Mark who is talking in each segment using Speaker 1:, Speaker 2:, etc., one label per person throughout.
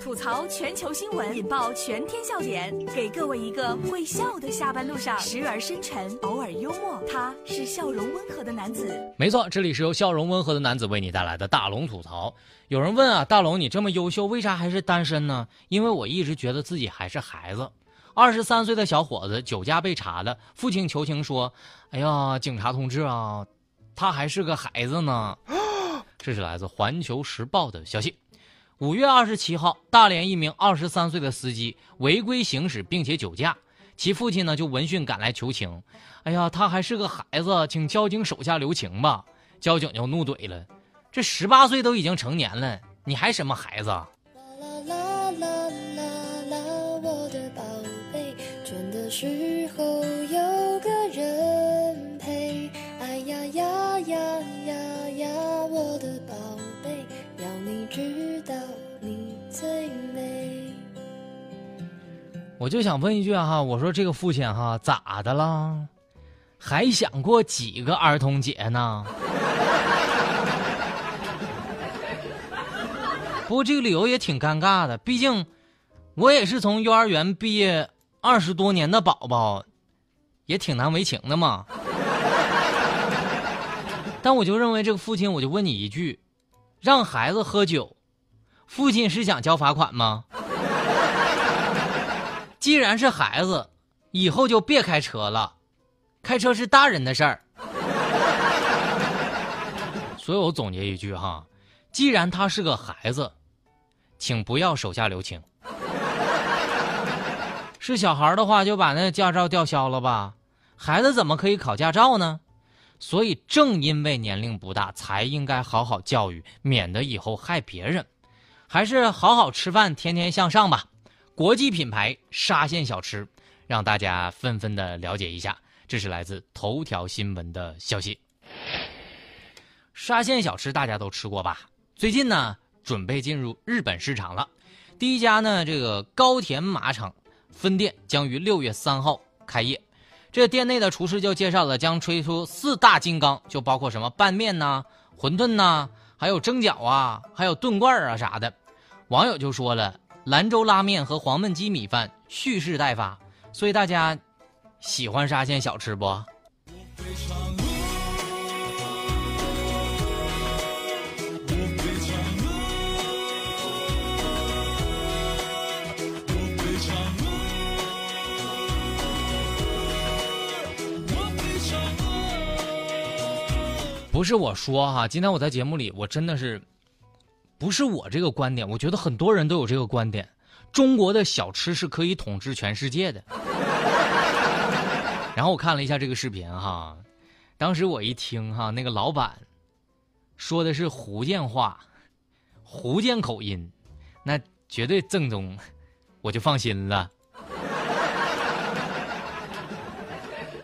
Speaker 1: 吐槽全球新闻，引爆全天笑点，给各位一个会笑的下班路上，时而深沉，偶尔幽默。他是笑容温和的男子。
Speaker 2: 没错，这里是由笑容温和的男子为你带来的大龙吐槽。有人问啊，大龙你这么优秀，为啥还是单身呢？因为我一直觉得自己还是孩子。二十三岁的小伙子酒驾被查了，父亲求情说：“哎呀，警察同志啊，他还是个孩子呢。”这是来自《环球时报》的消息。五月二十七号，大连一名二十三岁的司机违规行驶并且酒驾，其父亲呢就闻讯赶来求情。哎呀，他还是个孩子，请交警手下留情吧。交警就怒怼了：“这十八岁都已经成年了，你还什么孩子？”知道你最美。我就想问一句哈，我说这个父亲哈咋的了？还想过几个儿童节呢？不过这个理由也挺尴尬的，毕竟我也是从幼儿园毕业。二十多年的宝宝，也挺难为情的嘛。但我就认为这个父亲，我就问你一句：让孩子喝酒，父亲是想交罚款吗？既然是孩子，以后就别开车了，开车是大人的事儿。所以我总结一句哈：既然他是个孩子，请不要手下留情。是小孩的话，就把那驾照吊销了吧？孩子怎么可以考驾照呢？所以正因为年龄不大，才应该好好教育，免得以后害别人。还是好好吃饭，天天向上吧。国际品牌沙县小吃，让大家纷纷的了解一下。这是来自头条新闻的消息。沙县小吃大家都吃过吧？最近呢，准备进入日本市场了。第一家呢，这个高田马场。分店将于六月三号开业，这店内的厨师就介绍了，将推出四大金刚，就包括什么拌面呐、馄饨呐，还有蒸饺啊，还有炖罐啊啥的。网友就说了，兰州拉面和黄焖鸡米饭蓄势待发，所以大家喜欢沙县小吃不？我非常不是我说哈，今天我在节目里，我真的是，不是我这个观点，我觉得很多人都有这个观点，中国的小吃是可以统治全世界的。然后我看了一下这个视频哈，当时我一听哈，那个老板说的是福建话，福建口音，那绝对正宗，我就放心了。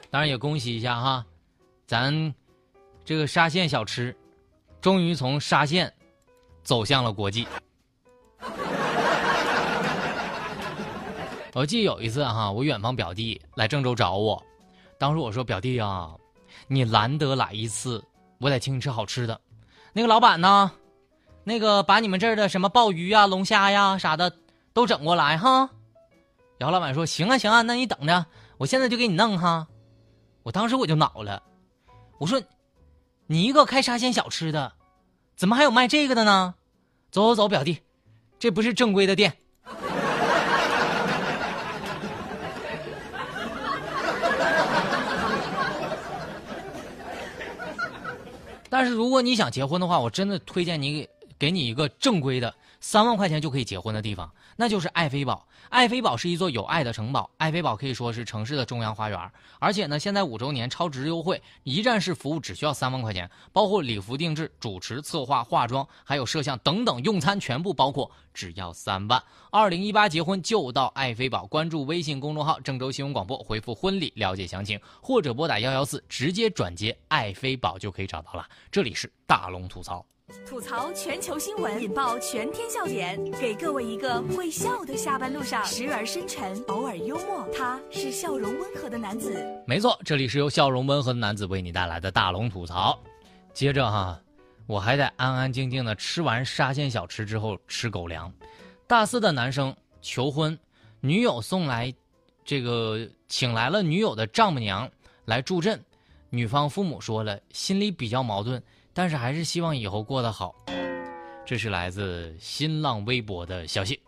Speaker 2: 当然也恭喜一下哈，咱。这个沙县小吃，终于从沙县走向了国际。我记得有一次哈，我远方表弟来郑州找我，当时我说：“表弟啊，你难得来一次，我得请你吃好吃的。”那个老板呢，那个把你们这儿的什么鲍鱼呀、龙虾呀啥的都整过来哈。然后老板说：“行啊，行啊，那你等着，我现在就给你弄哈。”我当时我就恼了，我说。你一个开沙县小吃的，怎么还有卖这个的呢？走走走，表弟，这不是正规的店。但是如果你想结婚的话，我真的推荐你给给你一个正规的。三万块钱就可以结婚的地方，那就是爱妃堡。爱妃堡是一座有爱的城堡，爱妃堡可以说是城市的中央花园。而且呢，现在五周年超值优惠，一站式服务只需要三万块钱，包括礼服定制、主持、策划、化妆，还有摄像等等，用餐全部包括，只要三万。二零一八结婚就到爱妃堡，关注微信公众号郑州新闻广播，回复婚礼了解详情，或者拨打幺幺四直接转接爱妃堡就可以找到了。这里是大龙吐槽。
Speaker 1: 吐槽全球新闻，引爆全天笑点，给各位一个会笑的下班路上，时而深沉，偶尔幽默。他是笑容温和的男子。
Speaker 2: 没错，这里是由笑容温和的男子为你带来的大龙吐槽。接着哈，我还得安安静静的吃完沙县小吃之后吃狗粮。大四的男生求婚，女友送来这个请来了女友的丈母娘来助阵，女方父母说了，心里比较矛盾，但是还是希望以后过得好。这是来自新浪微博的消息。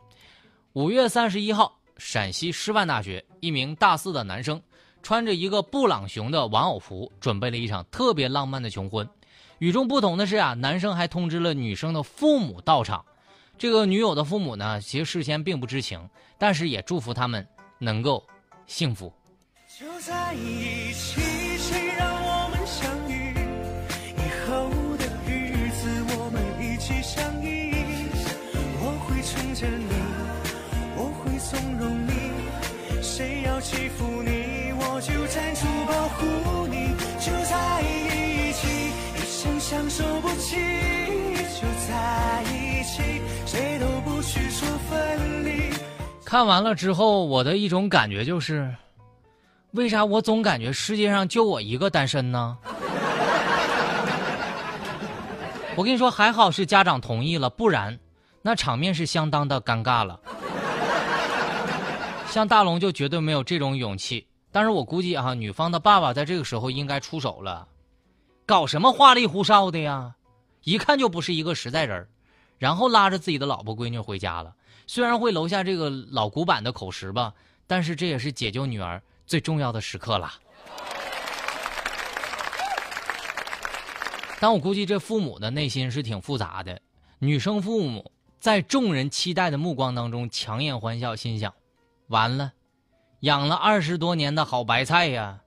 Speaker 2: 五月三十一号，陕西师范大学一名大四的男生。穿着一个布朗熊的玩偶服，准备了一场特别浪漫的求婚。与众不同的是啊，男生还通知了女生的父母到场。这个女友的父母呢，其实事先并不知情，但是也祝福他们能够幸福。就在一起，着你，我会纵容你，谁要欺负你？我就站出保护你，就在一起，一生相守不弃。就在一起，谁都不许说分离。看完了之后，我的一种感觉就是，为啥我总感觉世界上就我一个单身呢？我跟你说，还好是家长同意了，不然那场面是相当的尴尬了。像大龙就绝对没有这种勇气。但是我估计啊，女方的爸爸在这个时候应该出手了，搞什么花里胡哨的呀？一看就不是一个实在人然后拉着自己的老婆闺女回家了。虽然会留下这个老古板的口实吧，但是这也是解救女儿最重要的时刻了。但我估计这父母的内心是挺复杂的。女生父母在众人期待的目光当中强颜欢笑，心想：完了。养了二十多年的好白菜呀，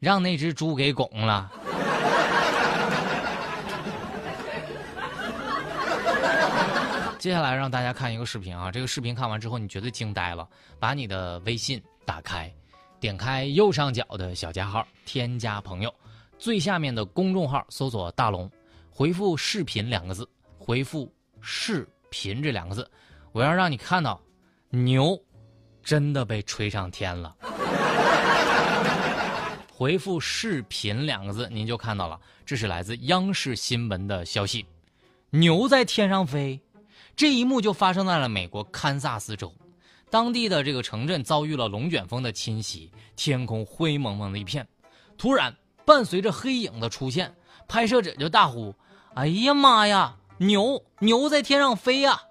Speaker 2: 让那只猪给拱了。接下来让大家看一个视频啊，这个视频看完之后你绝对惊呆了。把你的微信打开，点开右上角的小加号，添加朋友，最下面的公众号搜索“大龙”，回复“视频”两个字，回复“视频”这两个字，我要让你看到牛。真的被吹上天了！回复“视频”两个字，您就看到了。这是来自央视新闻的消息，牛在天上飞，这一幕就发生在了美国堪萨斯州，当地的这个城镇遭遇了龙卷风的侵袭，天空灰蒙蒙的一片。突然，伴随着黑影的出现，拍摄者就大呼：“哎呀妈呀，牛牛在天上飞呀！”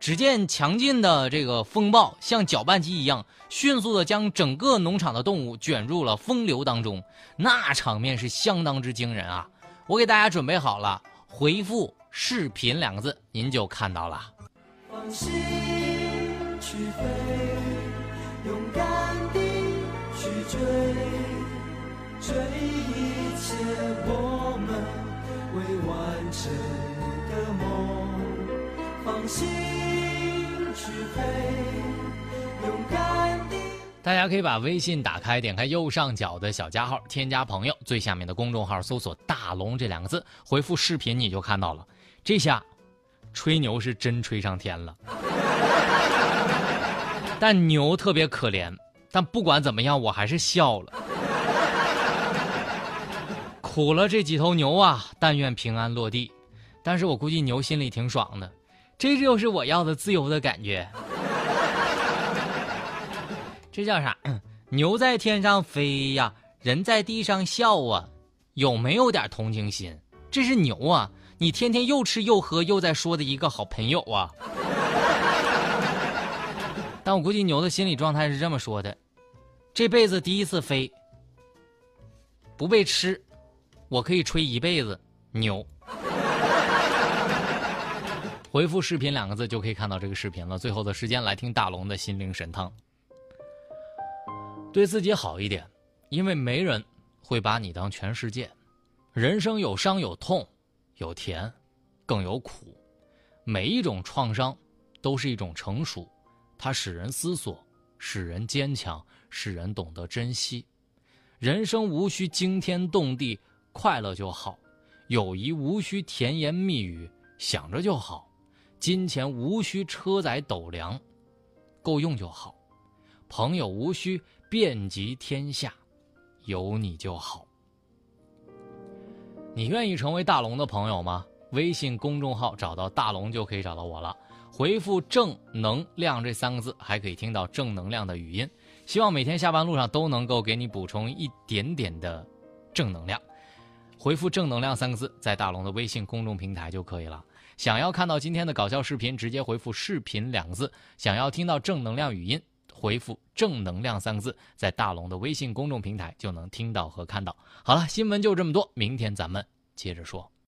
Speaker 2: 只见强劲的这个风暴像搅拌机一样，迅速的将整个农场的动物卷入了风流当中，那场面是相当之惊人啊！我给大家准备好了，回复“视频”两个字，您就看到了。放心去飞，勇敢地去追，追一切我们未完成梦。放心去飞，勇敢地。大家可以把微信打开，点开右上角的小加号，添加朋友，最下面的公众号搜索“大龙”这两个字，回复“视频”你就看到了。这下，吹牛是真吹上天了。但牛特别可怜，但不管怎么样，我还是笑了。苦了这几头牛啊，但愿平安落地。但是我估计牛心里挺爽的，这就是我要的自由的感觉。这叫啥？牛在天上飞呀，人在地上笑啊，有没有点同情心？这是牛啊，你天天又吃又喝又在说的一个好朋友啊。但我估计牛的心理状态是这么说的：这辈子第一次飞，不被吃，我可以吹一辈子牛。回复“视频”两个字就可以看到这个视频了。最后的时间来听大龙的心灵神汤。对自己好一点，因为没人会把你当全世界。人生有伤有痛，有甜，更有苦。每一种创伤都是一种成熟，它使人思索，使人坚强，使人懂得珍惜。人生无需惊天动地，快乐就好；友谊无需甜言蜜语，想着就好；金钱无需车载斗量，够用就好；朋友无需。遍及天下，有你就好。你愿意成为大龙的朋友吗？微信公众号找到大龙就可以找到我了。回复“正能量”这三个字，还可以听到正能量的语音。希望每天下班路上都能够给你补充一点点的正能量。回复“正能量”三个字，在大龙的微信公众平台就可以了。想要看到今天的搞笑视频，直接回复“视频”两个字；想要听到正能量语音，回复“正能量”三个字，在大龙的微信公众平台就能听到和看到。好了，新闻就这么多，明天咱们接着说。